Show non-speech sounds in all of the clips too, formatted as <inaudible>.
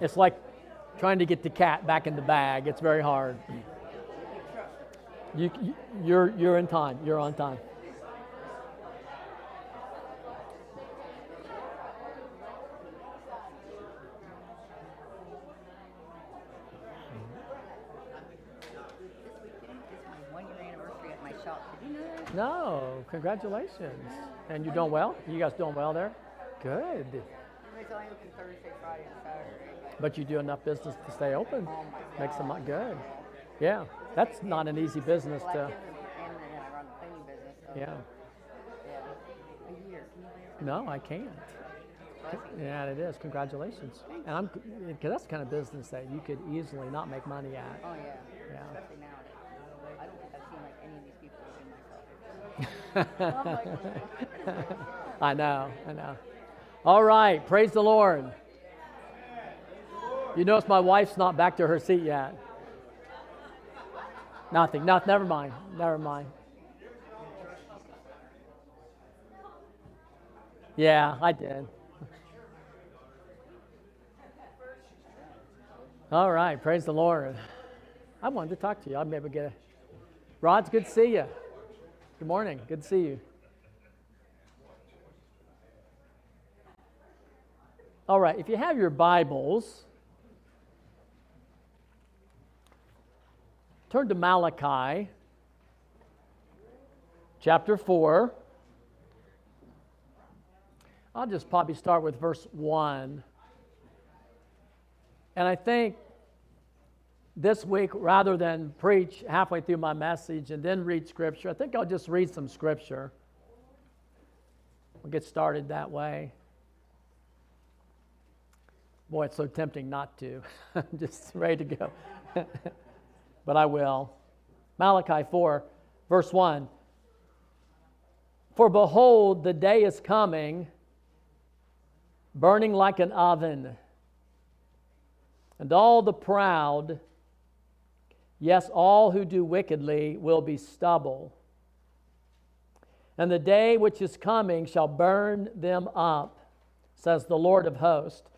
It's like trying to get the cat back in the bag. It's very hard. You, you're, you're in time. You're on time. No, congratulations. And you're doing well? You guys doing well there? Good. It's only open Thursday, Friday, and Saturday. But you do enough business to stay open. Oh Makes them God. good. Yeah, that's not an easy business to. Collective and, and then I run the cleaning business. So, Yeah. yeah. A year. Can you believe No, I can't. Yeah, it is. Congratulations. And I'm because that's the kind of business that you could easily not make money at. Oh yeah. Yeah. Especially now. I don't think I've seen like any of these people myself. <laughs> <laughs> I know, I know. All right, praise the Lord. You notice my wife's not back to her seat yet. Nothing, no, never mind, never mind. Yeah, I did. All right, praise the Lord. I wanted to talk to you. I'll maybe get a. Rod's good to see you. Good morning. Good to see you. All right, if you have your Bibles, turn to Malachi chapter 4. I'll just probably start with verse 1. And I think this week, rather than preach halfway through my message and then read Scripture, I think I'll just read some Scripture. We'll get started that way. Boy, it's so tempting not to. <laughs> I'm just ready to go. <laughs> but I will. Malachi 4, verse 1. For behold, the day is coming, burning like an oven, and all the proud, yes, all who do wickedly, will be stubble. And the day which is coming shall burn them up, says the Lord of hosts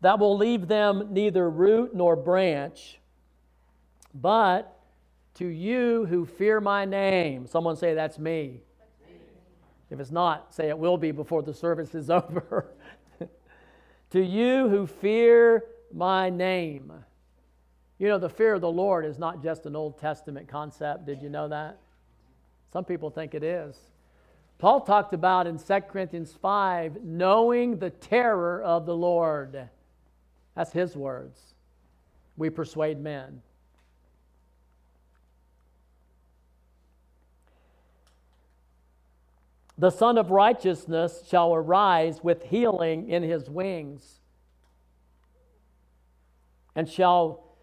that will leave them neither root nor branch. But to you who fear my name, someone say, That's me. If it's not, say it will be before the service is <laughs> over. to you who fear my name. You know, the fear of the Lord is not just an Old Testament concept. Did you know that? Some people think it is. Paul talked about in 2 Corinthians 5 knowing the terror of the Lord. That's his words. We persuade men. The Sun of Righteousness shall arise with healing in his wings, and shall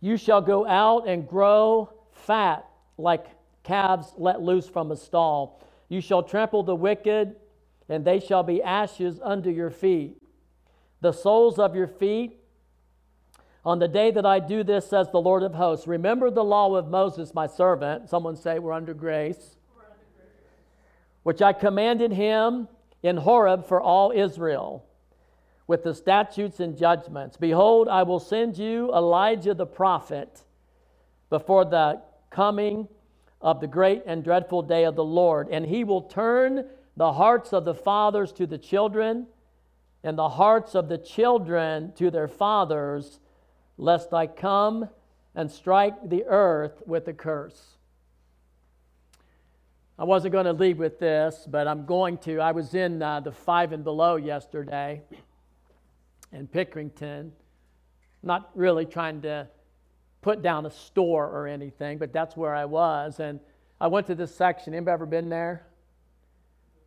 you shall go out and grow fat like calves let loose from a stall. You shall trample the wicked, and they shall be ashes under your feet the soles of your feet on the day that I do this, says the Lord of hosts. Remember the law of Moses, my servant. Someone say, We're under grace. Which I commanded him in Horeb for all Israel, with the statutes and judgments. Behold, I will send you Elijah the prophet before the coming of the great and dreadful day of the Lord. And he will turn the hearts of the fathers to the children and the hearts of the children to their fathers, lest I come and strike the earth with a curse. I wasn't going to leave with this, but I'm going to. I was in uh, the five and below yesterday in Pickerington, not really trying to put down a store or anything, but that's where I was. And I went to this section. Anybody ever been there?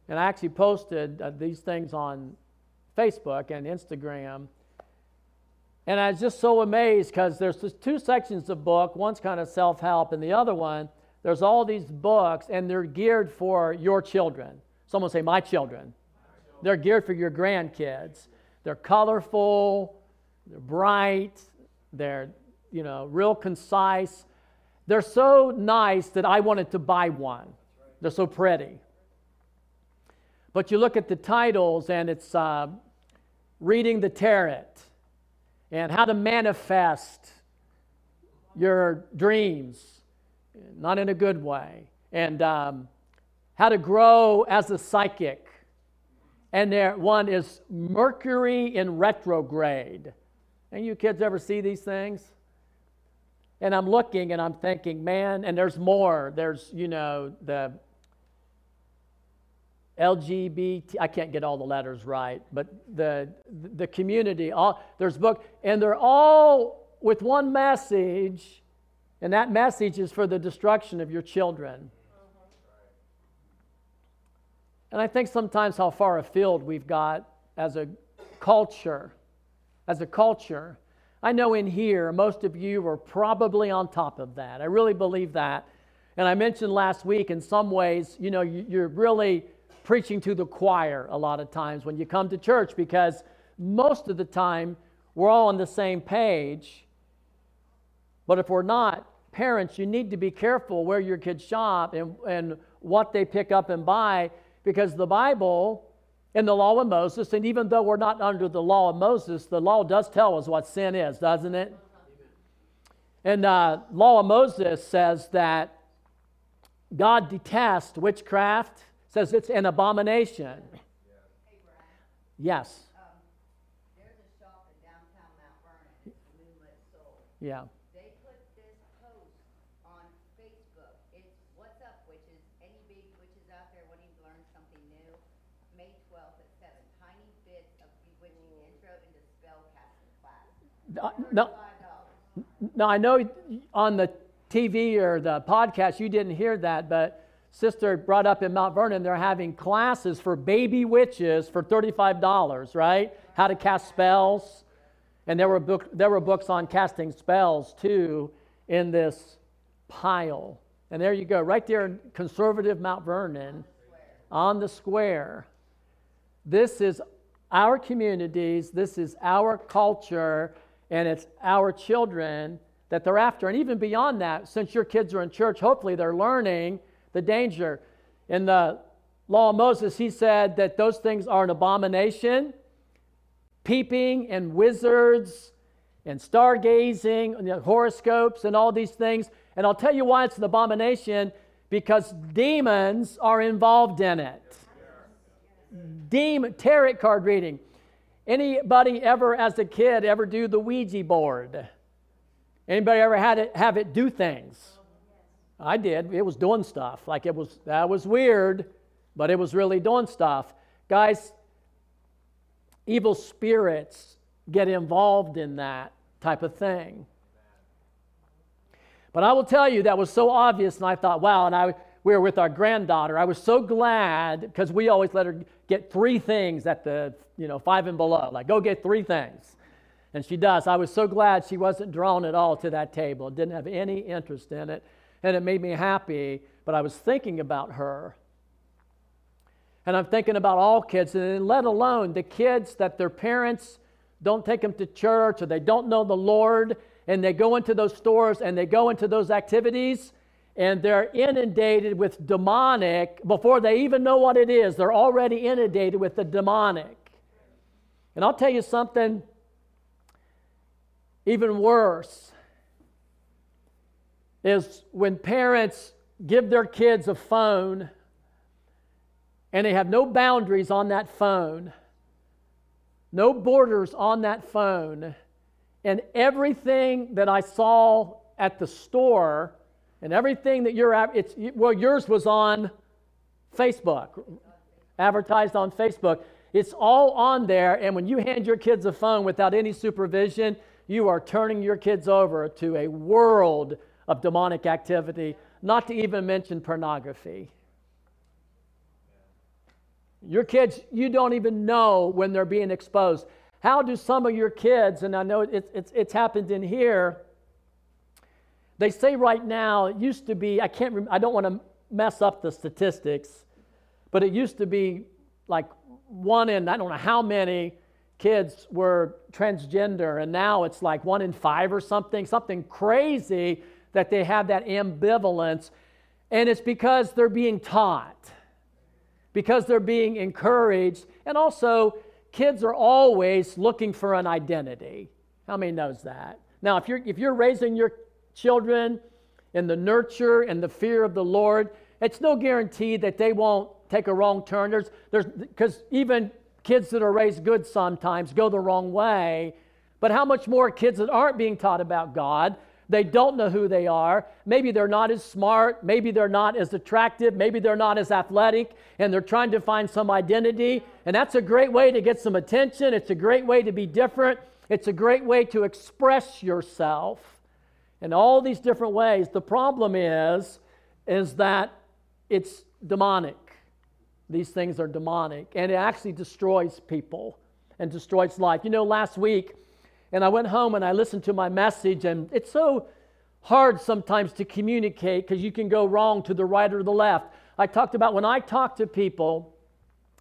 And I actually posted uh, these things on Facebook and Instagram. And I was just so amazed because there's two sections of book. One's kind of self help, and the other one, there's all these books, and they're geared for your children. Someone say, My children. They're geared for your grandkids. They're colorful, they're bright, they're, you know, real concise. They're so nice that I wanted to buy one. They're so pretty. But you look at the titles, and it's uh, Reading the Tarot, and how to manifest your dreams, not in a good way, and um, how to grow as a psychic. And there one is Mercury in retrograde. And you kids ever see these things? And I'm looking and I'm thinking, man, and there's more. There's, you know, the LGBT, I can't get all the letters right, but the, the community, all, there's book, and they're all with one message, and that message is for the destruction of your children. And I think sometimes how far afield we've got as a culture, as a culture. I know in here, most of you are probably on top of that. I really believe that. And I mentioned last week, in some ways, you know, you're really preaching to the choir a lot of times when you come to church because most of the time we're all on the same page. But if we're not, parents, you need to be careful where your kids shop and, and what they pick up and buy because the Bible and the law of Moses, and even though we're not under the law of Moses, the law does tell us what sin is, doesn't it? And uh, law of Moses says that God detests witchcraft, says it's an abomination. Yes. Um, there's a shop in downtown Mount Vernon, it's Moonlit Soul. Yeah. They put this post on Facebook. It's What's Up Witches, any big witches out there wanting to learn something new? May twelfth at seven, tiny bits of bewitching intro into spell casting class. Uh, No, Five dollars. no, I know on the TV or the podcast you didn't hear that, but Sister brought up in Mount Vernon they're having classes for baby witches for $35, right? How to cast spells. And there were, book, there were books on casting spells too in this pile. And there you go, right there in conservative Mount Vernon on the square. This is our communities, this is our culture, and it's our children that they're after. And even beyond that, since your kids are in church, hopefully they're learning the danger. In the law of Moses, he said that those things are an abomination. Peeping and wizards and stargazing and horoscopes and all these things. And I'll tell you why it's an abomination because demons are involved in it. Demon tarot card reading. Anybody ever, as a kid, ever do the Ouija board? Anybody ever had it have it do things? I did. It was doing stuff. Like it was that was weird, but it was really doing stuff. Guys, evil spirits get involved in that type of thing. But I will tell you that was so obvious, and I thought, wow, and I we were with our granddaughter. I was so glad because we always let her get three things at the, you know, five and below. Like, go get three things. And she does. I was so glad she wasn't drawn at all to that table, didn't have any interest in it. And it made me happy, but I was thinking about her. And I'm thinking about all kids, and let alone the kids that their parents don't take them to church or they don't know the Lord, and they go into those stores and they go into those activities and they're inundated with demonic before they even know what it is. They're already inundated with the demonic. And I'll tell you something even worse is when parents give their kids a phone and they have no boundaries on that phone, no borders on that phone, and everything that I saw at the store and everything that you're it's well, yours was on Facebook, advertised on Facebook. It's all on there, and when you hand your kids a phone without any supervision, you are turning your kids over to a world of demonic activity, not to even mention pornography. Your kids, you don't even know when they're being exposed. How do some of your kids, and I know it's, it's, it's happened in here, they say right now, it used to be, I can't I don't want to mess up the statistics, but it used to be like one in, I don't know how many kids were transgender, and now it's like one in five or something, something crazy that they have that ambivalence. And it's because they're being taught, because they're being encouraged, and also kids are always looking for an identity. How many knows that? Now, if you're if you're raising your children in the nurture and the fear of the Lord, it's no guarantee that they won't take a wrong turn. There's there's because even kids that are raised good sometimes go the wrong way. But how much more kids that aren't being taught about God? They don't know who they are. Maybe they're not as smart. Maybe they're not as attractive. Maybe they're not as athletic, and they're trying to find some identity. And that's a great way to get some attention. It's a great way to be different. It's a great way to express yourself in all these different ways. The problem is, is that it's demonic. These things are demonic, and it actually destroys people and destroys life. You know, last week, and I went home and I listened to my message, and it's so hard sometimes to communicate because you can go wrong to the right or the left. I talked about when I talk to people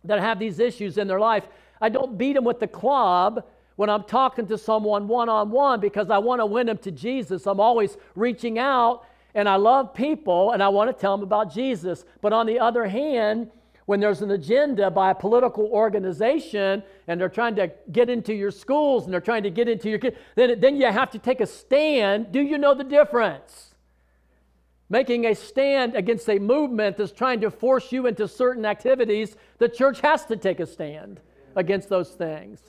that have these issues in their life, I don't beat them with the club when I'm talking to someone one on one because I want to win them to Jesus. I'm always reaching out and I love people and I want to tell them about Jesus. But on the other hand, when there's an agenda by a political organization and they're trying to get into your schools and they're trying to get into your kids, then, then you have to take a stand. Do you know the difference? Making a stand against a movement that's trying to force you into certain activities, the church has to take a stand against those things.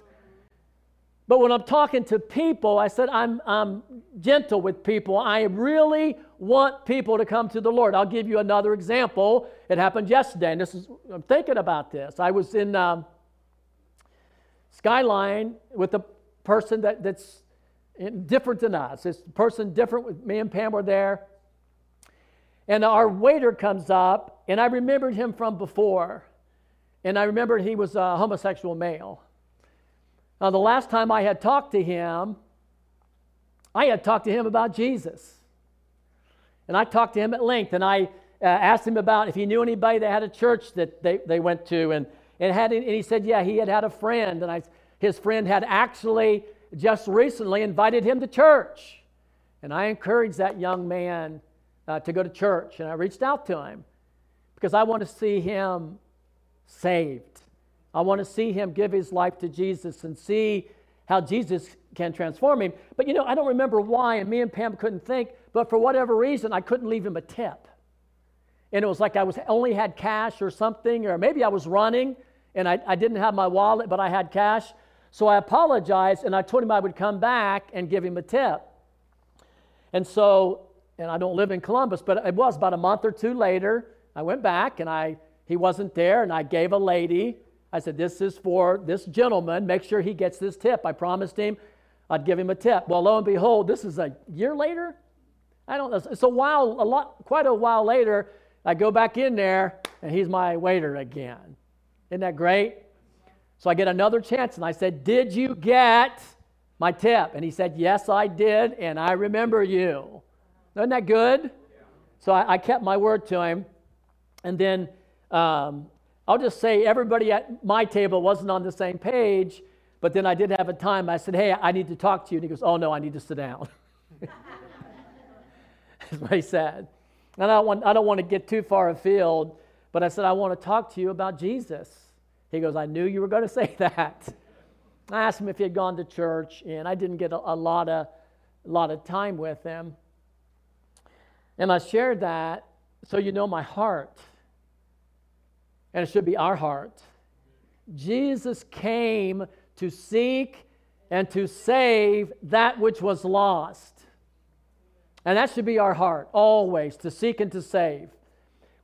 But when I'm talking to people, I said I'm, I'm gentle with people. I really want people to come to the Lord. I'll give you another example. It happened yesterday, and this is I'm thinking about this. I was in um, Skyline with a person that, that's different than us. This person different with me and Pam were there. And our waiter comes up, and I remembered him from before. And I remembered he was a homosexual male. Now, the last time I had talked to him, I had talked to him about Jesus. And I talked to him at length, and I uh, asked him about if he knew anybody that had a church that they, they went to. And, and, had, and he said, yeah, he had had a friend. And I, his friend had actually just recently invited him to church. And I encouraged that young man uh, to go to church. And I reached out to him because I want to see him saved. I want to see him give his life to Jesus and see how Jesus can transform him. But you know, I don't remember why, and me and Pam couldn't think, but for whatever reason, I couldn't leave him a tip. And it was like I was only had cash or something, or maybe I was running and I, I didn't have my wallet, but I had cash. So I apologized and I told him I would come back and give him a tip. And so, and I don't live in Columbus, but it was about a month or two later, I went back and I he wasn't there, and I gave a lady I said, This is for this gentleman. Make sure he gets this tip. I promised him I'd give him a tip. Well, lo and behold, this is a year later. I don't know. It's a while, a lot, quite a while later. I go back in there, and he's my waiter again. Isn't that great? So I get another chance, and I said, Did you get my tip? And he said, Yes, I did, and I remember you. Isn't that good? So I, I kept my word to him. And then um, I'll just say everybody at my table wasn't on the same page, but then I did have a time. I said, Hey, I need to talk to you. And he goes, Oh, no, I need to sit down. <laughs> That's what he said. And I don't, want, I don't want to get too far afield, but I said, I want to talk to you about Jesus. He goes, I knew you were going <laughs> to say that. I asked him if he had gone to church, and I didn't get a, a lot, of, a lot of time with him. And I shared that so you know my heart and it should be our heart. Jesus came to seek and to save that which was lost. And that should be our heart, always, to seek and to save.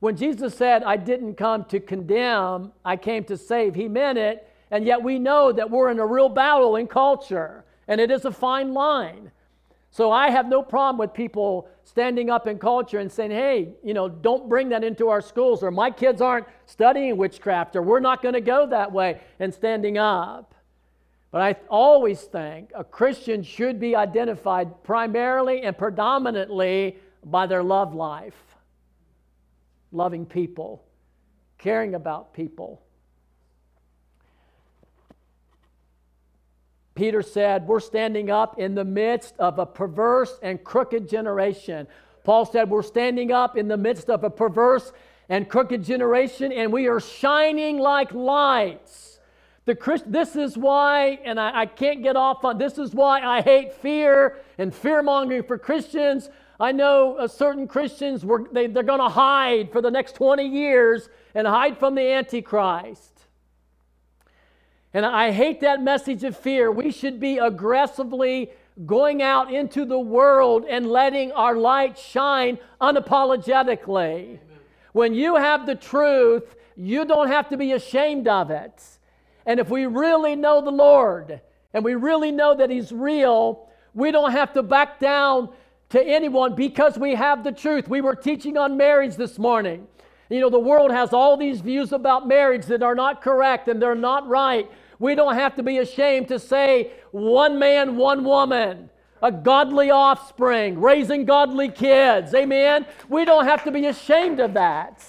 When Jesus said, I didn't come to condemn, I came to save, he meant it. And yet we know that we're in a real battle in culture, and it is a fine line. So I have no problem with people standing up in culture and saying, hey, you know, don't bring that into our schools, or my kids aren't studying witchcraft, or we're not going to go that way, and standing up. But I always think a Christian should be identified primarily and predominantly by their love life, loving people, caring about people. Peter said, We're standing up in the midst of a perverse and crooked generation. Paul said, We're standing up in the midst of a perverse and crooked generation, and we are shining like lights The Christ, this is why, and I, I can't get off on this is why I hate fear and fear mongering for Christians. I know uh, certain Christians were, they, they're going to hide for the next 20 years and hide from the Antichrist. And I hate that message of fear. We should be aggressively going out into the world and letting our light shine unapologetically. Amen. When you have the truth, you don't have to be ashamed of it. And if we really know the Lord and we really know that He's real, we don't have to back down to anyone because we have the truth. We were teaching on marriage this morning. You know, the world has all these views about marriage that are not correct and they're not right. We don't have to be ashamed to say one man, one woman, a godly offspring, raising godly kids. Amen. We don't have to be ashamed of that.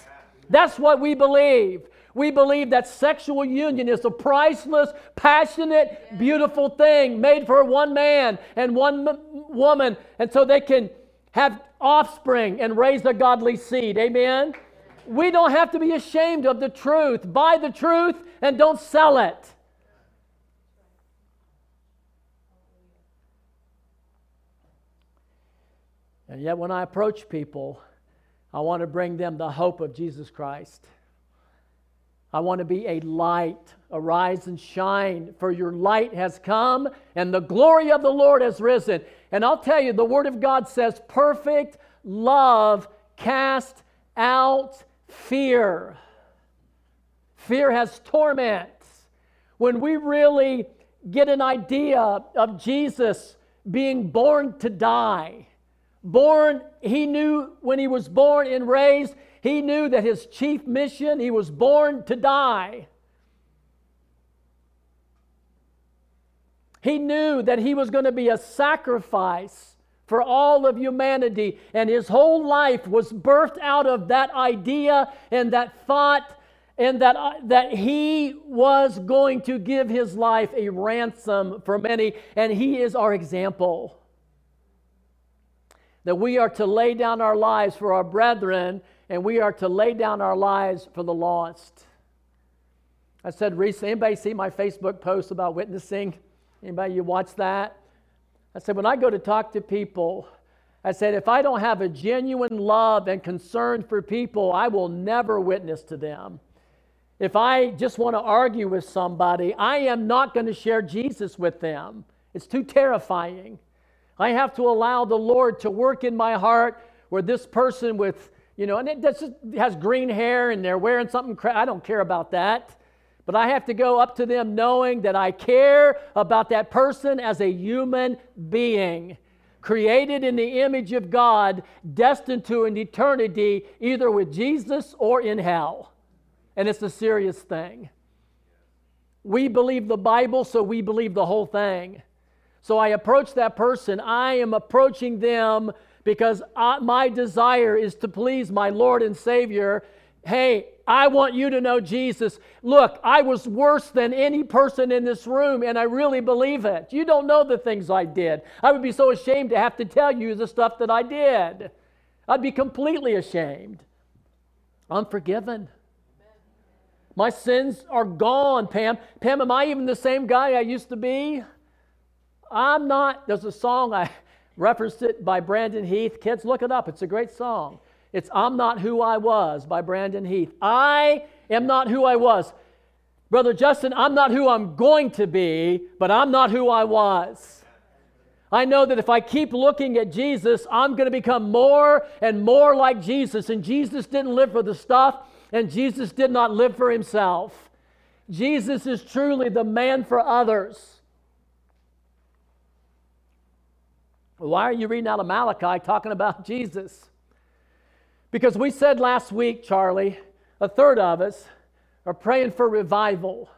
That's what we believe. We believe that sexual union is a priceless, passionate, beautiful thing made for one man and one m- woman, and so they can have offspring and raise a godly seed. Amen? We don't have to be ashamed of the truth. Buy the truth and don't sell it. And yet, when I approach people, I want to bring them the hope of Jesus Christ. I want to be a light. Arise and shine, for your light has come, and the glory of the Lord has risen. And I'll tell you, the Word of God says, perfect love cast out fear. Fear has torment. When we really get an idea of Jesus being born to die, born, he knew when he was born and raised, he knew that his chief mission, he was born to die. He knew that he was going to be a sacrifice for all of humanity, and his whole life was birthed out of that idea and that thought, and that, uh, that he was going to give his life a ransom for many, and he is our example that we are to lay down our lives for our brethren and we are to lay down our lives for the lost. I said recently, anybody see my Facebook post about witnessing? Anybody you watch that? I said, when I go to talk to people, I said, if I don't have a genuine love and concern for people, I will never witness to them. If I just want to argue with somebody, I am not going to share Jesus with them. It's too terrifying. I have to allow the Lord to work in my heart where this person with, you know, and it just has green hair and they're wearing something, cra- I don't care about that. But I have to go up to them knowing that I care about that person as a human being, created in the image of God, destined to an eternity either with Jesus or in hell. And it's a serious thing. We believe the Bible, so we believe the whole thing. So I approach that person. I am approaching them because I, my desire is to please my Lord and Savior. Hey, I want you to know Jesus. Look, I was worse than any person in this room, and I really believe it. You don't know the things I did. I would be so ashamed to have to tell you the stuff that I did. I'd be completely ashamed. I'm forgiven. My sins are gone, Pam. Pam, am I even the same guy I used to be? I'm not, there's a song, I <laughs> referenced it by Brandon Heath. Kids, look it up. It's a great song. It's I'm Not Who I Was by Brandon Heath. I am not who I was. Brother Justin, I'm not who I'm going to be, but I'm not who I was. I know that if I keep looking at Jesus, I'm going to become more and more like Jesus. And Jesus didn't live for the stuff, and Jesus did not live for himself. Jesus is truly the man for others. Why are you reading out of Malachi talking about <laughs> Jesus? Because we said last week, Charlie, a third of us are praying for revival.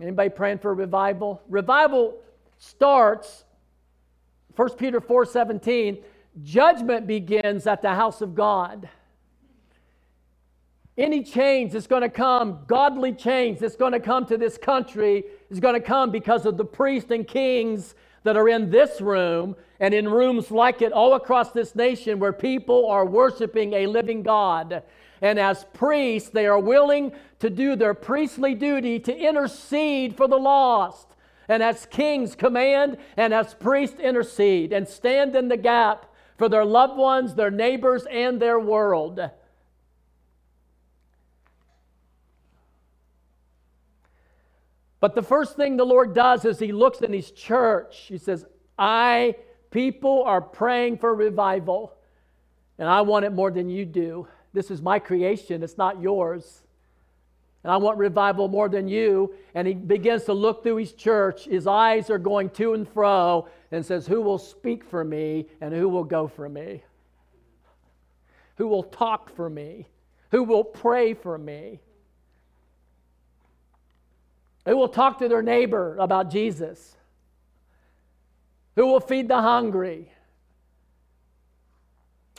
Anybody praying for revival? Revival starts 1 Peter 4:17, judgment begins at the house of God. Any change that's going to come, godly change that's going to come to this country is going to come because of the priests and kings that are in this room and in rooms like it all across this nation where people are worshiping a living God. And as priests, they are willing to do their priestly duty to intercede for the lost. And as kings, command, and as priests, intercede and stand in the gap for their loved ones, their neighbors, and their world. But the first thing the Lord does is He looks in His church. He says, I, people are praying for revival, and I want it more than you do. This is my creation, it's not yours. And I want revival more than you. And he begins to look through his church. His eyes are going to and fro and says, Who will speak for me and who will go for me? Who will talk for me? Who will pray for me? Who will talk to their neighbor about Jesus? Who will feed the hungry?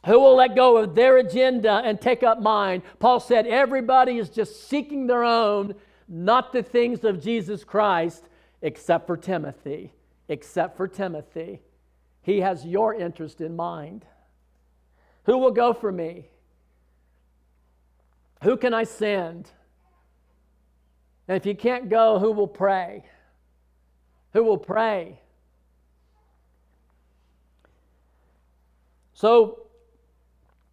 Who will let go of their agenda and take up mine? Paul said, Everybody is just seeking their own, not the things of Jesus Christ, except for Timothy. Except for Timothy. He has your interest in mind. Who will go for me? Who can I send? And if you can't go, who will pray? Who will pray? So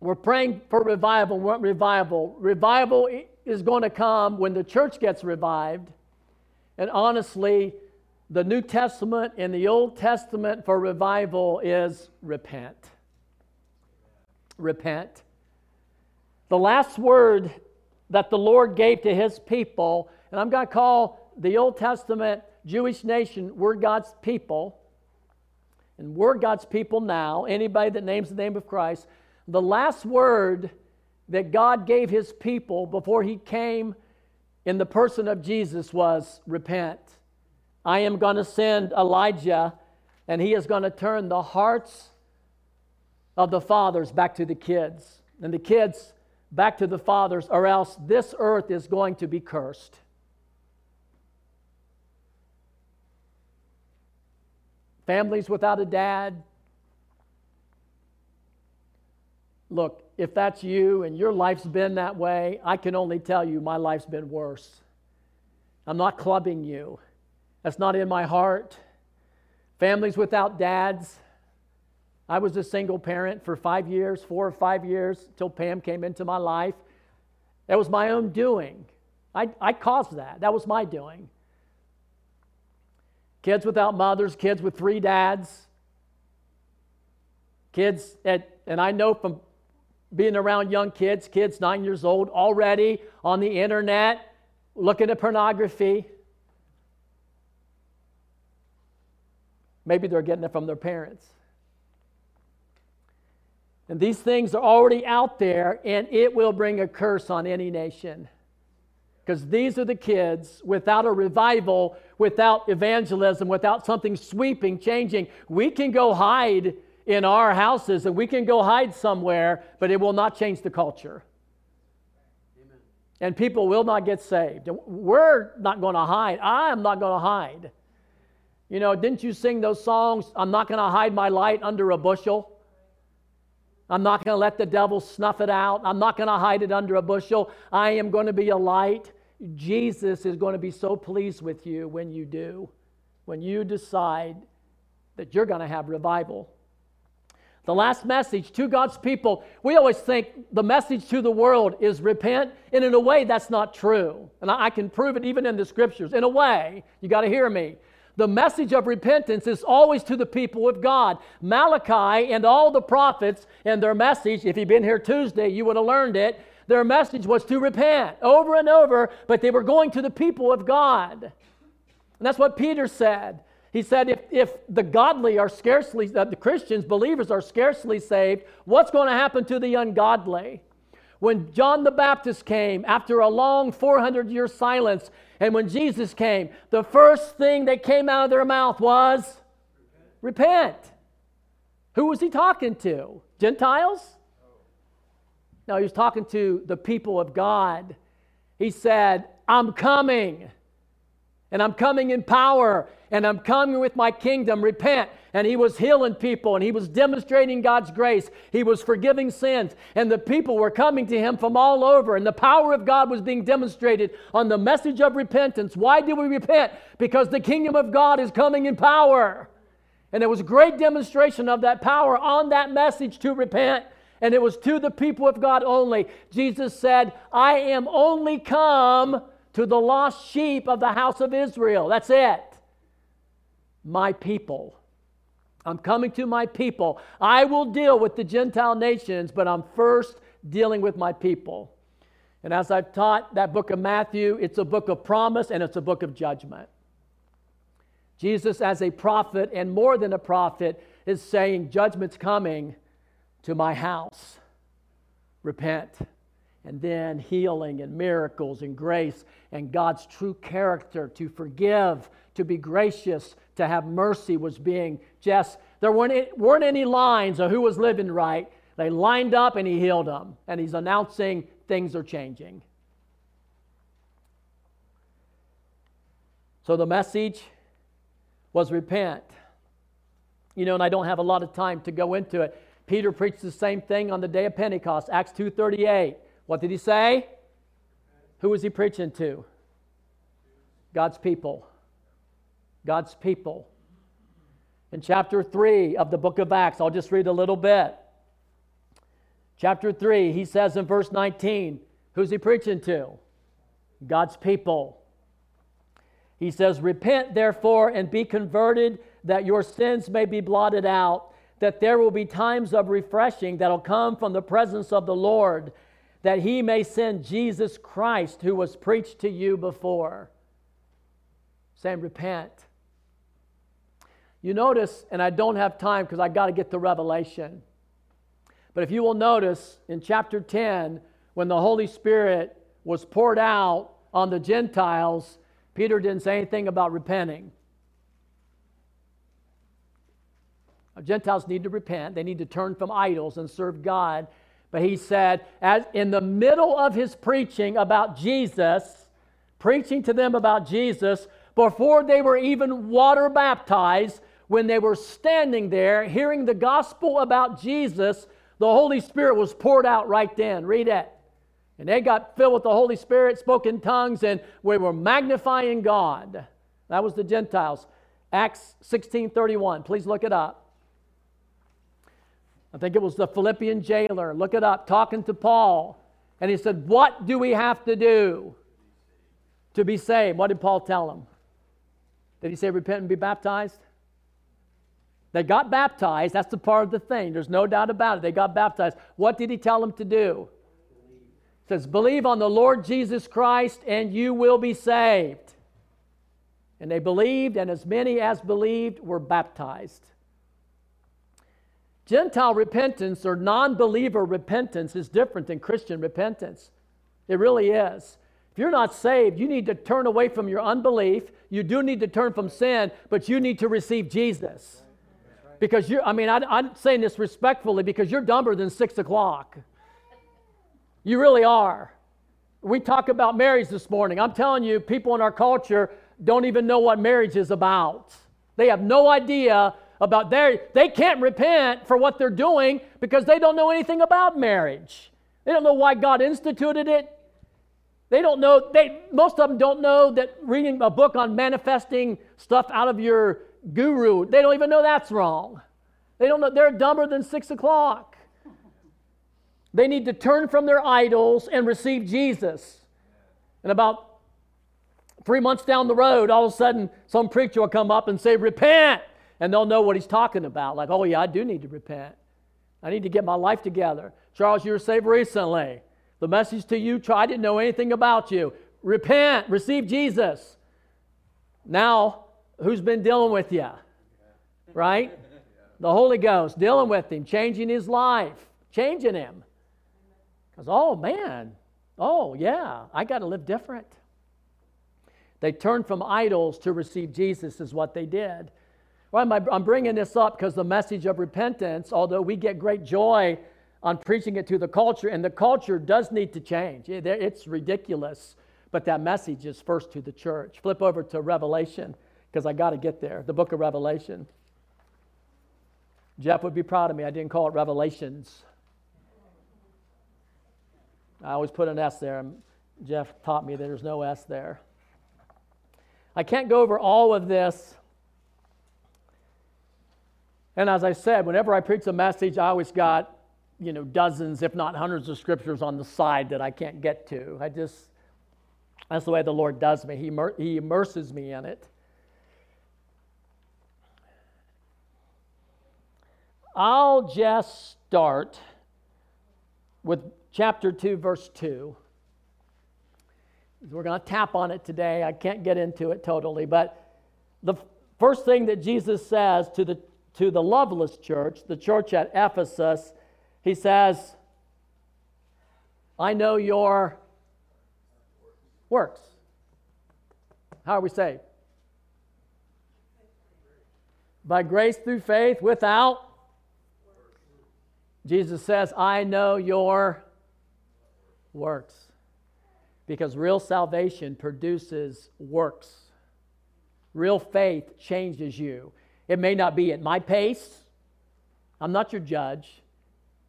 we're praying for revival. We want revival. Revival is going to come when the church gets revived. And honestly, the New Testament and the Old Testament for revival is repent. Repent. The last word that the Lord gave to his people and I'm going to call the Old Testament Jewish nation, we're God's people. And we're God's people now. Anybody that names the name of Christ. The last word that God gave his people before he came in the person of Jesus was repent. I am going to send Elijah, and he is going to turn the hearts of the fathers back to the kids, and the kids back to the fathers, or else this earth is going to be cursed. Families without a dad. Look, if that's you and your life's been that way, I can only tell you my life's been worse. I'm not clubbing you, that's not in my heart. Families without dads. I was a single parent for five years, four or five years, until Pam came into my life. That was my own doing. I, I caused that. That was my doing kids without mothers, kids with three dads, kids at, and I know from being around young kids, kids nine years old already on the internet looking at pornography. Maybe they're getting it from their parents. And these things are already out there, and it will bring a curse on any nation. Because these are the kids without a revival, without evangelism, without something sweeping, changing. We can go hide in our houses and we can go hide somewhere, but it will not change the culture. Amen. And people will not get saved. We're not going to hide. I am not going to hide. You know, didn't you sing those songs? I'm not going to hide my light under a bushel. I'm not going to let the devil snuff it out. I'm not going to hide it under a bushel. I am going to be a light. Jesus is going to be so pleased with you when you do, when you decide that you're going to have revival. The last message to God's people, we always think the message to the world is repent, and in a way, that's not true. And I can prove it even in the scriptures. In a way, you got to hear me. The message of repentance is always to the people of God. Malachi and all the prophets and their message, if you've been here Tuesday, you would have learned it. Their message was to repent over and over, but they were going to the people of God. And that's what Peter said. He said, if, if the godly are scarcely, uh, the Christians, believers are scarcely saved, what's going to happen to the ungodly? When John the Baptist came after a long 400 year silence, and when Jesus came, the first thing that came out of their mouth was repent. repent. Who was he talking to? Gentiles? No, he was talking to the people of God. He said, I'm coming. and I'm coming in power and I'm coming with my kingdom. Repent. And he was healing people and he was demonstrating God's grace. He was forgiving sins. And the people were coming to him from all over. And the power of God was being demonstrated on the message of repentance. Why do we repent? Because the kingdom of God is coming in power. And there was great demonstration of that power on that message to repent. And it was to the people of God only. Jesus said, I am only come to the lost sheep of the house of Israel. That's it. My people. I'm coming to my people. I will deal with the Gentile nations, but I'm first dealing with my people. And as I've taught that book of Matthew, it's a book of promise and it's a book of judgment. Jesus, as a prophet and more than a prophet, is saying, Judgment's coming to my house. Repent and then healing and miracles and grace and God's true character to forgive, to be gracious, to have mercy was being just, there weren't, weren't any lines of who was living right. They lined up and he healed them. And he's announcing things are changing. So the message was repent. You know, and I don't have a lot of time to go into it. Peter preached the same thing on the day of Pentecost, Acts 2:38. What did he say? Who was he preaching to? God's people. God's people. In chapter 3 of the book of Acts, I'll just read a little bit. Chapter 3, he says in verse 19, who's he preaching to? God's people. He says, Repent therefore and be converted, that your sins may be blotted out, that there will be times of refreshing that'll come from the presence of the Lord that he may send Jesus Christ, who was preached to you before. Saying, repent. You notice, and I don't have time because I got to get the revelation. But if you will notice in chapter 10, when the Holy Spirit was poured out on the Gentiles, Peter didn't say anything about repenting. Gentiles need to repent. They need to turn from idols and serve God but he said, as in the middle of his preaching about Jesus, preaching to them about Jesus, before they were even water baptized, when they were standing there hearing the gospel about Jesus, the Holy Spirit was poured out right then. Read it. And they got filled with the Holy Spirit, spoke in tongues, and we were magnifying God. That was the Gentiles. Acts 16 31. Please look it up. I think it was the Philippian jailer, look it up, talking to Paul. And he said, What do we have to do to be saved? What did Paul tell him? Did he say, Repent and be baptized? They got baptized. That's the part of the thing. There's no doubt about it. They got baptized. What did he tell them to do? He says, Believe on the Lord Jesus Christ and you will be saved. And they believed, and as many as believed were baptized. Gentile repentance or non believer repentance is different than Christian repentance. It really is. If you're not saved, you need to turn away from your unbelief. You do need to turn from sin, but you need to receive Jesus. Because you, I mean, I, I'm saying this respectfully because you're dumber than six o'clock. You really are. We talk about marriage this morning. I'm telling you, people in our culture don't even know what marriage is about. They have no idea about their, they can't repent for what they're doing because they don't know anything about marriage. They don't know why God instituted it. They don't know, they, most of them don't know that reading a book on manifesting stuff out of your guru, they don't even know that's wrong. They don't know, they're dumber than six o'clock. They need to turn from their idols and receive Jesus. And about three months down the road, all of a sudden, some preacher will come up and say, Repent and they'll know what he's talking about. Like, oh, yeah, I do need to repent. I need to get my life together. Charles, you were saved recently. The message to you, I didn't know anything about you. Repent, receive Jesus. Now, who's been dealing with you? Right? The Holy Ghost dealing with him, changing his life, changing him. Because, oh man, oh yeah, I got to live different. They turned from idols to receive Jesus, is what they did. Well, I'm bringing this up because the message of repentance, although we get great joy on preaching it to the culture, and the culture does need to change. It's ridiculous. but that message is first to the church. Flip over to Revelation because I got to get there. The book of Revelation. Jeff would be proud of me. I didn't call it Revelations. I always put an S there. Um, Jeff taught me that there's no S there. I can't go over all of this. And as I said, whenever I preach a message, I always got, you know, dozens, if not hundreds of scriptures on the side that I can't get to. I just, that's the way the Lord does me. He, he immerses me in it. I'll just start with chapter 2, verse 2. We're going to tap on it today. I can't get into it totally, but the first thing that Jesus says to the, to the loveless church, the church at Ephesus, he says, I know your works. How are we saved? By grace through faith without. Jesus says, I know your works because real salvation produces works. Real faith changes you. It may not be at my pace. I'm not your judge.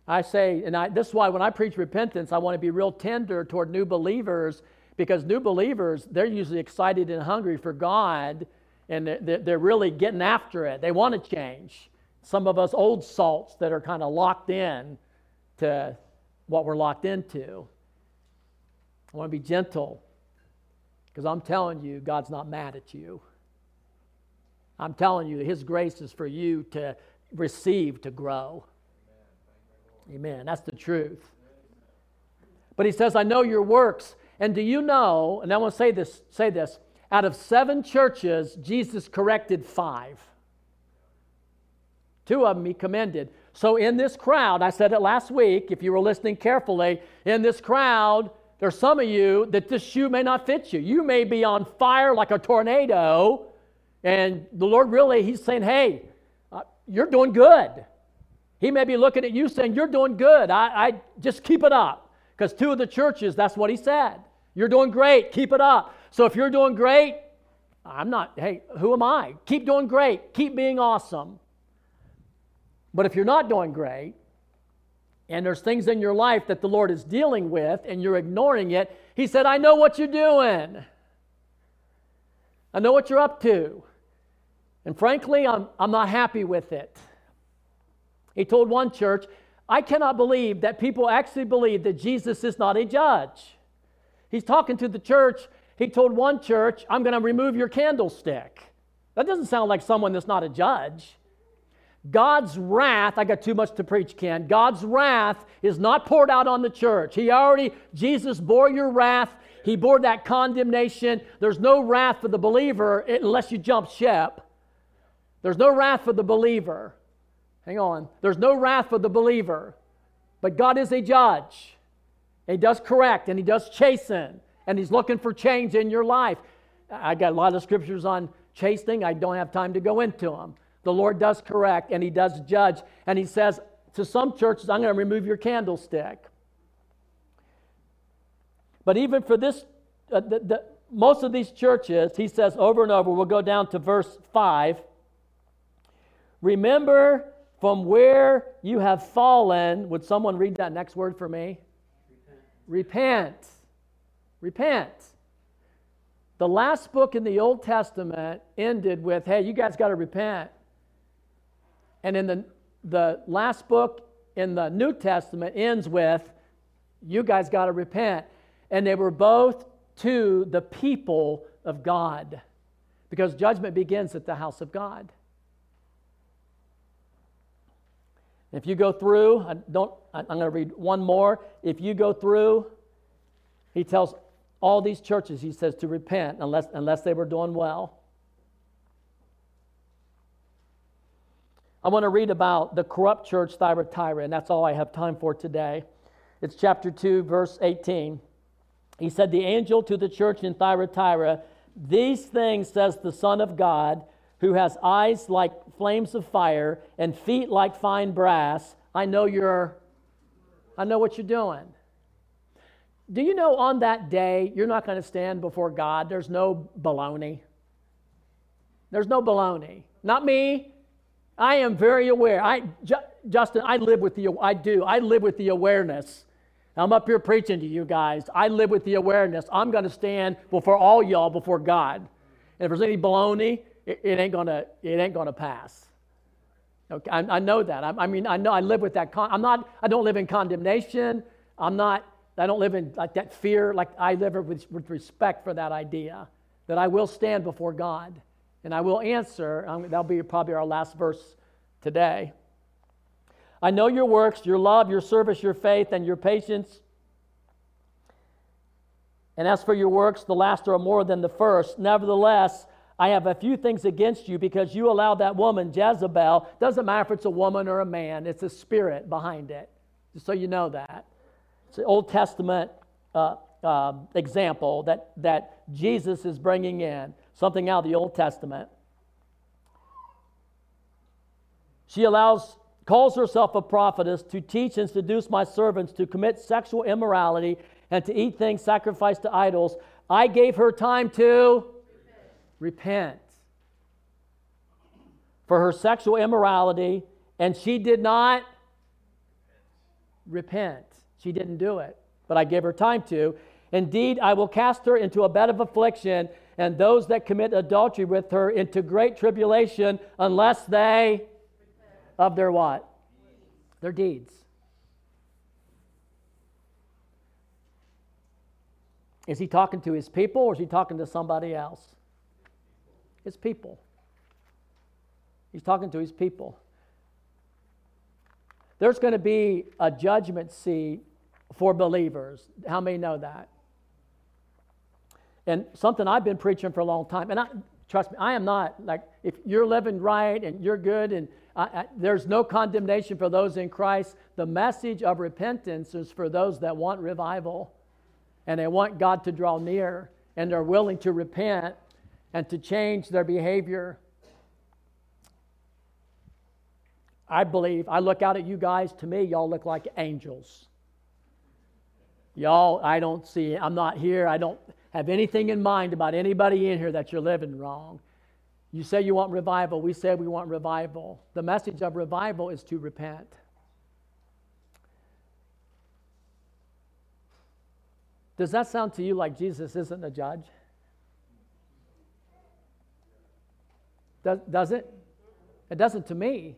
I say, and I, this is why when I preach repentance, I want to be real tender toward new believers because new believers, they're usually excited and hungry for God and they're really getting after it. They want to change. Some of us old salts that are kind of locked in to what we're locked into. I want to be gentle because I'm telling you, God's not mad at you. I'm telling you, His grace is for you to receive, to grow. Amen. That's the truth. But He says, I know your works. And do you know, and I want to say this, say this, out of seven churches, Jesus corrected five. Two of them he commended. So in this crowd, I said it last week, if you were listening carefully, in this crowd, there's some of you that this shoe may not fit you. You may be on fire like a tornado, and the Lord really, He's saying, Hey, uh, you're doing good. He may be looking at you saying, You're doing good. I, I just keep it up. Because two of the churches, that's what He said. You're doing great. Keep it up. So if you're doing great, I'm not, hey, who am I? Keep doing great. Keep being awesome. But if you're not doing great, and there's things in your life that the Lord is dealing with and you're ignoring it, He said, I know what you're doing. I know what you're up to. And frankly, I'm, I'm not happy with it. He told one church, I cannot believe that people actually believe that Jesus is not a judge. He's talking to the church. He told one church, I'm going to remove your candlestick. That doesn't sound like someone that's not a judge. God's wrath, I got too much to preach, Ken. God's wrath is not poured out on the church. He already, Jesus bore your wrath. He bore that condemnation. There's no wrath for the believer unless you jump ship. There's no wrath for the believer. Hang on. There's no wrath for the believer. But God is a judge. He does correct and He does chasten. And He's looking for change in your life. I got a lot of scriptures on chastening. I don't have time to go into them. The Lord does correct and He does judge. And He says to some churches, I'm going to remove your candlestick. But even for this, uh, the, the, most of these churches, He says over and over, we'll go down to verse 5. Remember from where you have fallen. Would someone read that next word for me? Repent. Repent. Repent. The last book in the Old Testament ended with, hey, you guys got to repent. And in the, the last book in the New Testament ends with, you guys got to repent. And they were both to the people of God because judgment begins at the house of God. If you go through, I don't, I'm going to read one more. If you go through, he tells all these churches, he says, to repent unless, unless they were doing well. I want to read about the corrupt church Thyatira, and that's all I have time for today. It's chapter 2, verse 18. He said, The angel to the church in Thyatira, These things says the Son of God, who has eyes like flames of fire and feet like fine brass. I know you're, I know what you're doing. do you know on that day you're not going to stand before God? There's no baloney. There's no baloney. Not me. I am very aware. I, Justin, I live with the, I do. I live with the awareness. I'm up here preaching to you guys. I live with the awareness. I'm going to stand before all y'all before God. And if there's any baloney, it, ain't gonna, it ain't gonna pass. Okay, I, I know that. I, I, mean, I know I live with that. Con- I'm not. I don't live in condemnation. I'm not. I don't live in like that fear. Like I live with, with respect for that idea that I will stand before God and I will answer. Um, that'll be probably our last verse today. I know your works, your love, your service, your faith, and your patience. And as for your works, the last are more than the first. Nevertheless, I have a few things against you because you allowed that woman, Jezebel, doesn't matter if it's a woman or a man, it's a spirit behind it. Just so you know that. It's an Old Testament uh, uh, example that, that Jesus is bringing in, something out of the Old Testament. She allows, calls herself a prophetess to teach and seduce my servants to commit sexual immorality and to eat things sacrificed to idols. I gave her time to repent for her sexual immorality, and she did not repent. She didn't do it, but I gave her time to. Indeed, I will cast her into a bed of affliction, and those that commit adultery with her into great tribulation, unless they of their what? Their deeds. Is he talking to his people or is he talking to somebody else? his people. He's talking to his people. There's going to be a judgment seat for believers. How many know that? And something I've been preaching for a long time, and I, trust me, I am not like if you're living right and you're good, and I, I, there's no condemnation for those in Christ. The message of repentance is for those that want revival, and they want God to draw near, and they're willing to repent and to change their behavior. I believe, I look out at you guys, to me, y'all look like angels. Y'all, I don't see, I'm not here, I don't have anything in mind about anybody in here that you're living wrong. You say you want revival, we say we want revival. The message of revival is to repent. Does that sound to you like Jesus isn't a judge? Does, does it? It doesn't to me.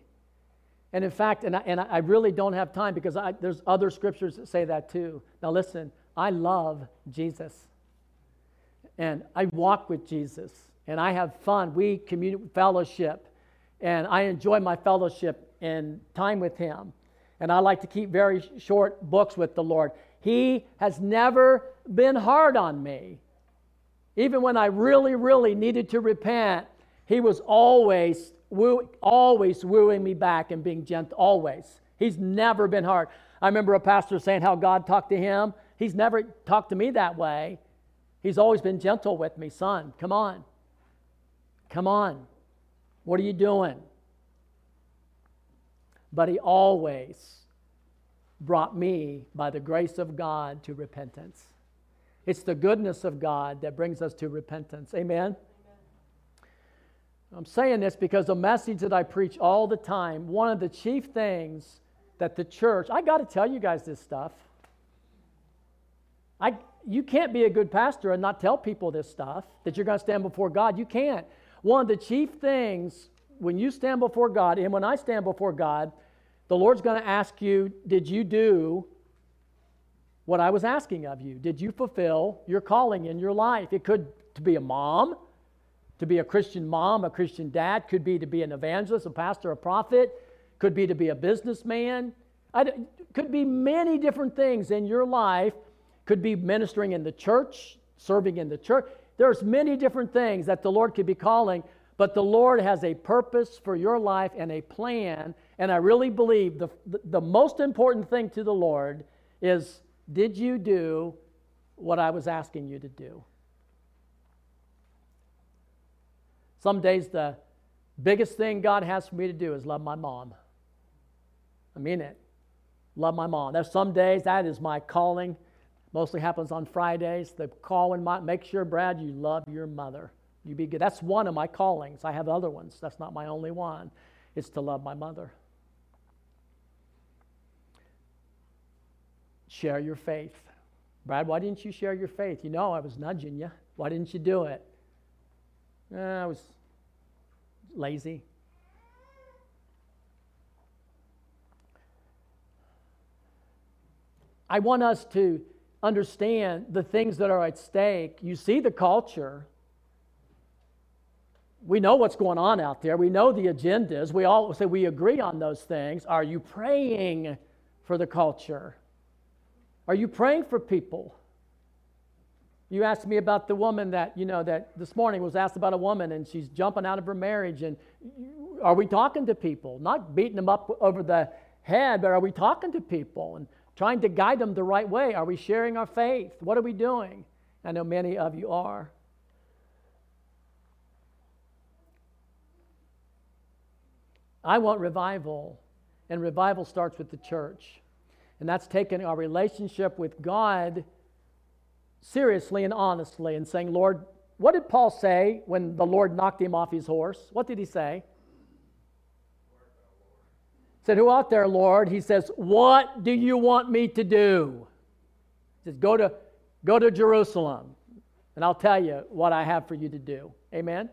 And in fact, and I, and I really don't have time because I, there's other scriptures that say that too. Now, listen, I love Jesus. And I walk with Jesus. And I have fun. We communi- fellowship. And I enjoy my fellowship and time with Him. And I like to keep very short books with the Lord. He has never been hard on me. Even when I really, really needed to repent, he was always, woo, always wooing me back and being gentle, always. He's never been hard. I remember a pastor saying how God talked to him. He's never talked to me that way. He's always been gentle with me. Son, come on. Come on. What are you doing? But he always brought me, by the grace of God, to repentance. It's the goodness of God that brings us to repentance. Amen? I'm saying this because the message that I preach all the time, one of the chief things that the church, I got to tell you guys this stuff. I, you can't be a good pastor and not tell people this stuff that you're going to stand before God. You can't. One of the chief things when you stand before God and when I stand before God, the Lord's going to ask you, Did you do what I was asking of you? Did you fulfill your calling in your life? It could to be a mom, to be a Christian mom, a Christian dad, could be to be an evangelist, a pastor, a prophet, could be to be a businessman. I, could be many different things in your life. Could be ministering in the church, serving in the church. There's many different things that the Lord could be calling, but the Lord has a purpose for your life and a plan. And I really believe the, the, most important thing to the Lord is did you do what I was asking you to do? Some days, the biggest thing God has for me to do is love my mom. I mean it. Love my mom. There's some days that is my calling. Mostly happens on Fridays. The call in my, make sure, Brad, you love your mother. You be good. That's one of my callings. I have other ones. That's not my only one. It's to love my mother. Share your faith. Brad, why didn't you share your faith? You know, I was nudging you. Why didn't you do it? Eh, I was lazy. I want us to understand the things that are at stake. You see the culture. We know what's going on out there. We know the agendas. We all say we agree on those things. Are you praying for the culture? Are you praying for people? You asked me about the woman that, you know, that this morning was asked about a woman and she's jumping out of her marriage. And are we talking to people? Not beating them up over the head, but are we talking to people and trying to guide them the right way? Are we sharing our faith? What are we doing? I know many of you are. I want revival, and revival starts with the church. And that's taking our relationship with God seriously and honestly and saying, Lord, what did Paul say when the Lord knocked him off his horse? What did he say? Said, Who out there, Lord? He says, What do you want me to do? He says, Go to, go to Jerusalem, and I'll tell you what I have for you to do. Amen?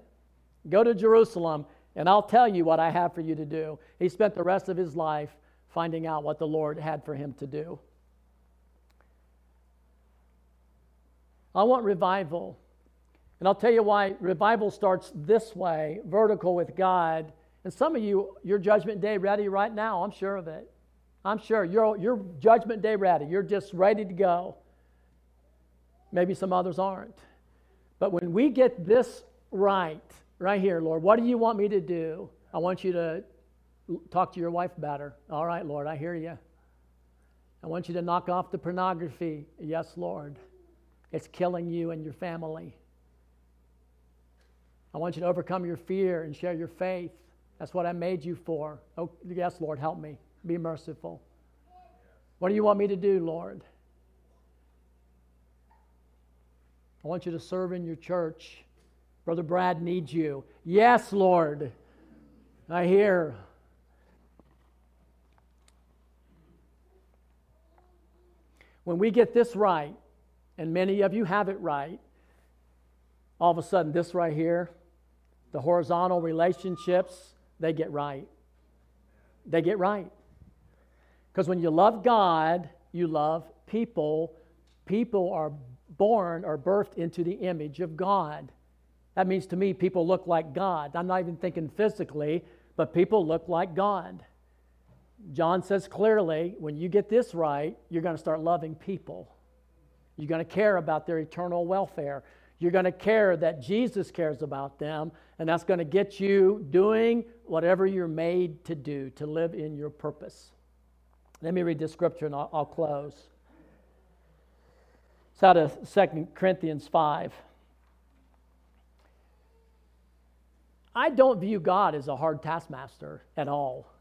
Go to Jerusalem, and I'll tell you what I have for you to do. He spent the rest of his life finding out what the Lord had for him to do. I want revival. And I'll tell you why revival starts this way vertical with God. And some of you, your judgment day ready right now. I'm sure of it. I'm sure you're, you're judgment day ready. You're just ready to go. Maybe some others aren't. But when we get this right, right here, Lord, what do you want me to do? I want you to talk to your wife better. All right, Lord, I hear you. I want you to knock off the pornography. Yes, Lord. It's killing you and your family. I want you to overcome your fear and share your faith. That's what I made you for. Oh, yes, Lord, help me. Be merciful. What do you want me to do, Lord? I want you to serve in your church. Brother Brad needs you. Yes, Lord. I hear. When we get this right, and many of you have it right, all of a sudden, this right here, the horizontal relationships, they get right. They get right. Because when you love God, you love people. People are born or birthed into the image of God. That means to me, people look like God. I'm not even thinking physically, but people look like God. John says clearly when you get this right, you're going to start loving people. You're going to care about their eternal welfare. You're going to care that Jesus cares about them, and that's going to get you doing whatever you're made to do, to live in your purpose. Let me read this scripture and I'll, I'll close. It's out of 2 Corinthians 5. I don't view God as a hard taskmaster at all.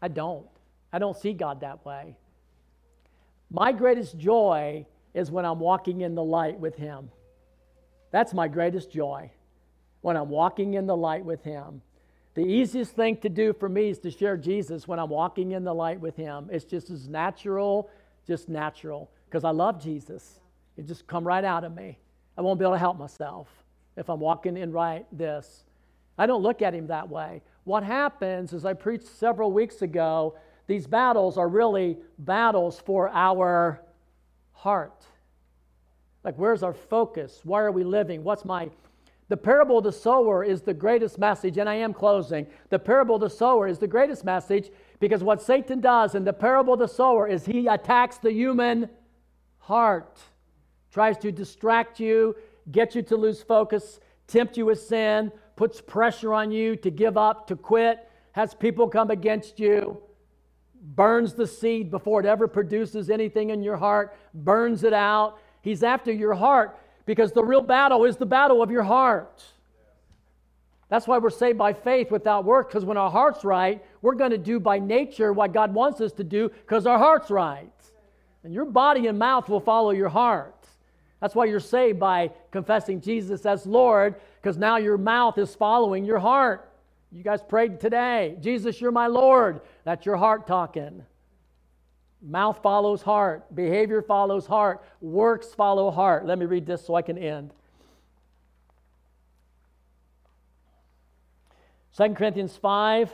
I don't. I don't see God that way. My greatest joy is when I'm walking in the light with Him. That's my greatest joy, when I'm walking in the light with Him. The easiest thing to do for me is to share Jesus when I'm walking in the light with Him. It's just as natural, just natural, because I love Jesus. It just come right out of me. I won't be able to help myself if I'm walking in right this. I don't look at Him that way. What happens, as I preached several weeks ago, these battles are really battles for our heart. Like, where's our focus? Why are we living? What's my. The parable of the sower is the greatest message, and I am closing. The parable of the sower is the greatest message because what Satan does in the parable of the sower is he attacks the human heart, tries to distract you, get you to lose focus, tempt you with sin, puts pressure on you to give up, to quit, has people come against you burns the seed before it ever produces anything in your heart, burns it out. He's after your heart because the real battle is the battle of your heart. That's why we're saved by faith without work, because when our heart's right, we're going to do by nature what God wants us to do because our heart's right. And your body and mouth will follow your heart. That's why you're saved by confessing Jesus as Lord, because now your mouth is following your heart. You guys prayed today. Jesus, you're my Lord. That's your heart talking. Mouth follows heart, behavior follows heart, works follow heart. Let me read this so I can end. 2 Corinthians 5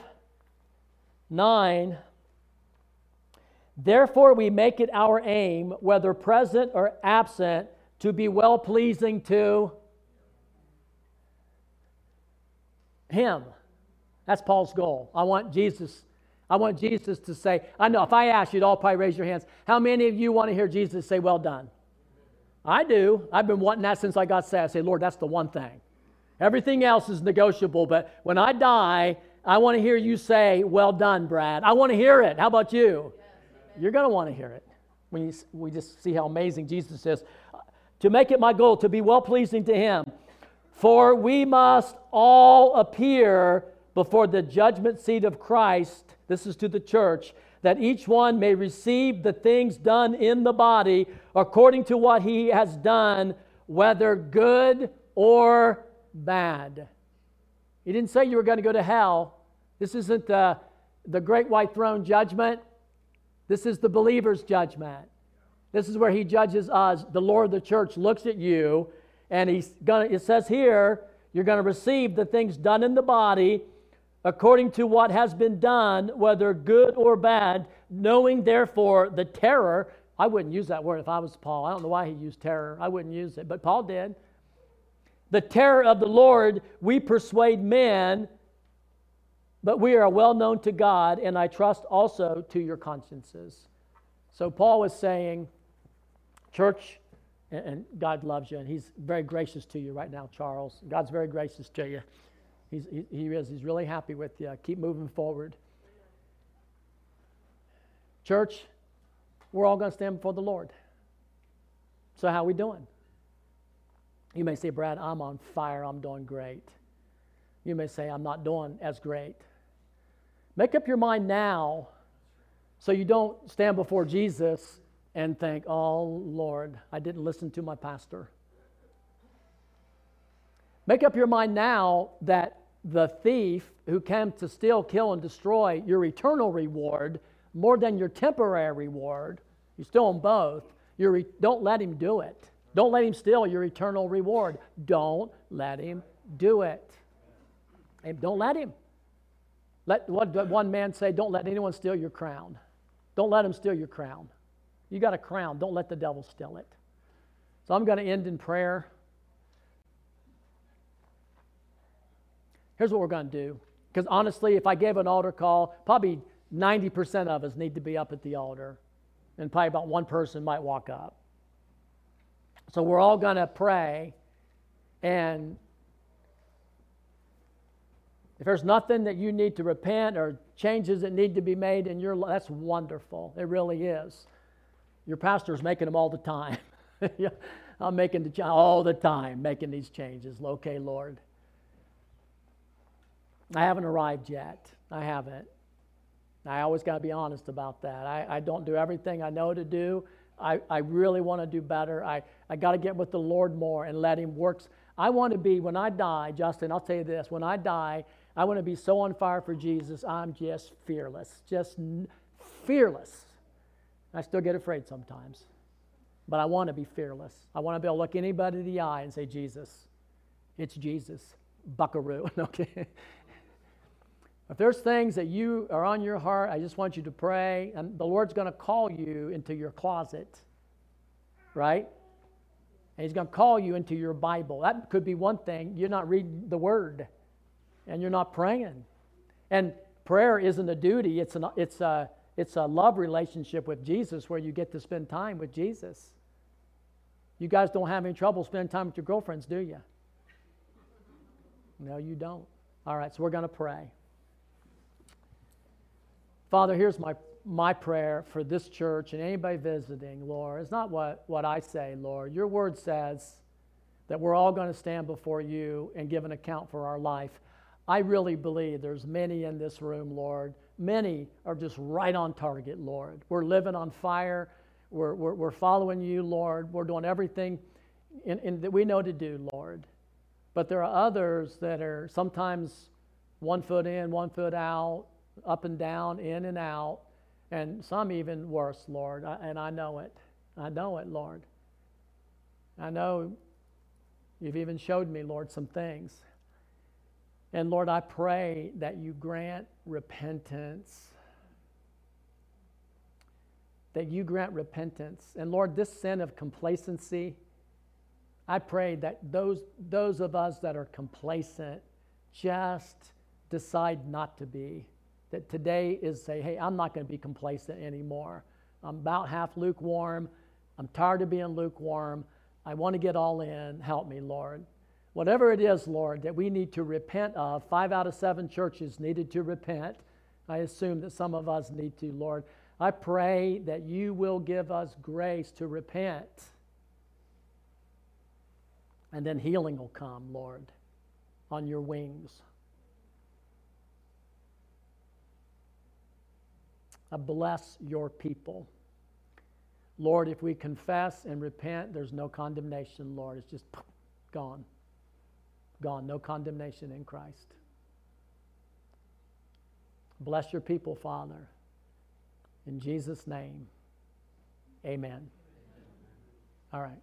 9. Therefore, we make it our aim, whether present or absent, to be well pleasing to Him. That's Paul's goal. I want Jesus. I want Jesus to say, I know if I ask you'd all probably raise your hands. How many of you want to hear Jesus say, Well done? I do. I've been wanting that since I got saved. I say, Lord, that's the one thing. Everything else is negotiable, but when I die, I want to hear you say, Well done, Brad. I want to hear it. How about you? You're going to want to hear it. You, we just see how amazing Jesus is. To make it my goal to be well pleasing to Him. For we must all appear before the judgment seat of Christ. This is to the church, that each one may receive the things done in the body according to what he has done, whether good or bad. He didn't say you were going to go to hell. This isn't the, the great white throne judgment. This is the believer's judgment. This is where he judges us. The Lord of the church looks at you, and he's to, it says here, you're going to receive the things done in the body according to what has been done, whether good or bad, knowing therefore the terror. I wouldn't use that word if I was Paul. I don't know why he used terror. I wouldn't use it, but Paul did the terror of the Lord, we persuade men, but we are well known to God, and I trust also to your consciences. So Paul was saying, church, and God loves you, and He's very gracious to you right now, Charles. God's very gracious to you. He's, he, he is. He's really happy with you. Keep moving forward. Church, we're all going to stand before the Lord. So, how are we doing? You may say, Brad, I'm on fire, I'm doing great. You may say, I'm not doing as great. Make up your mind now so you don't stand before Jesus and think, oh, Lord, I didn't listen to my pastor. Make up your mind now that the thief who came to steal, kill, and destroy your eternal reward more than your temporary reward, you still own both, re- don't let him do it. Don't let him steal your eternal reward. Don't let him do it. And don't let him. Let what one man say, don't let anyone steal your crown. Don't let him steal your crown. You got a crown. Don't let the devil steal it. So I'm going to end in prayer. Here's what we're going to do. Because honestly, if I gave an altar call, probably 90% of us need to be up at the altar. And probably about one person might walk up. So we're all going to pray. And if there's nothing that you need to repent or changes that need to be made in your life, that's wonderful. It really is. Your pastor's making them all the time. <laughs> I'm making the all the time, making these changes. Okay, Lord. I haven't arrived yet. I haven't. I always got to be honest about that. I, I don't do everything I know to do. I, I really want to do better. I, I got to get with the Lord more and let Him work. I want to be, when I die, Justin, I'll tell you this when I die, I want to be so on fire for Jesus, I'm just fearless. Just fearless. I still get afraid sometimes, but I want to be fearless. I want to be able to look anybody in the eye and say, Jesus, it's Jesus, buckaroo. <laughs> okay. If there's things that you are on your heart, I just want you to pray, and the Lord's going to call you into your closet, right? And He's going to call you into your Bible. That could be one thing. You're not reading the Word, and you're not praying. And prayer isn't a duty, it's, an, it's, a, it's a love relationship with Jesus where you get to spend time with Jesus. You guys don't have any trouble spending time with your girlfriends, do you? No, you don't. All right, so we're going to pray. Father, here's my, my prayer for this church and anybody visiting, Lord. It's not what, what I say, Lord. Your word says that we're all going to stand before you and give an account for our life. I really believe there's many in this room, Lord. Many are just right on target, Lord. We're living on fire. we're, we're, we're following you, Lord. We're doing everything in, in, that we know to do, Lord. But there are others that are sometimes one foot in, one foot out, up and down, in and out, and some even worse, Lord. I, and I know it. I know it, Lord. I know you've even showed me, Lord, some things. And Lord, I pray that you grant repentance. That you grant repentance. And Lord, this sin of complacency, I pray that those, those of us that are complacent just decide not to be. That today is say, hey, I'm not going to be complacent anymore. I'm about half lukewarm. I'm tired of being lukewarm. I want to get all in. Help me, Lord. Whatever it is, Lord, that we need to repent of, five out of seven churches needed to repent. I assume that some of us need to, Lord. I pray that you will give us grace to repent. And then healing will come, Lord, on your wings. Bless your people. Lord, if we confess and repent, there's no condemnation, Lord. It's just gone. Gone. No condemnation in Christ. Bless your people, Father. In Jesus' name, amen. All right.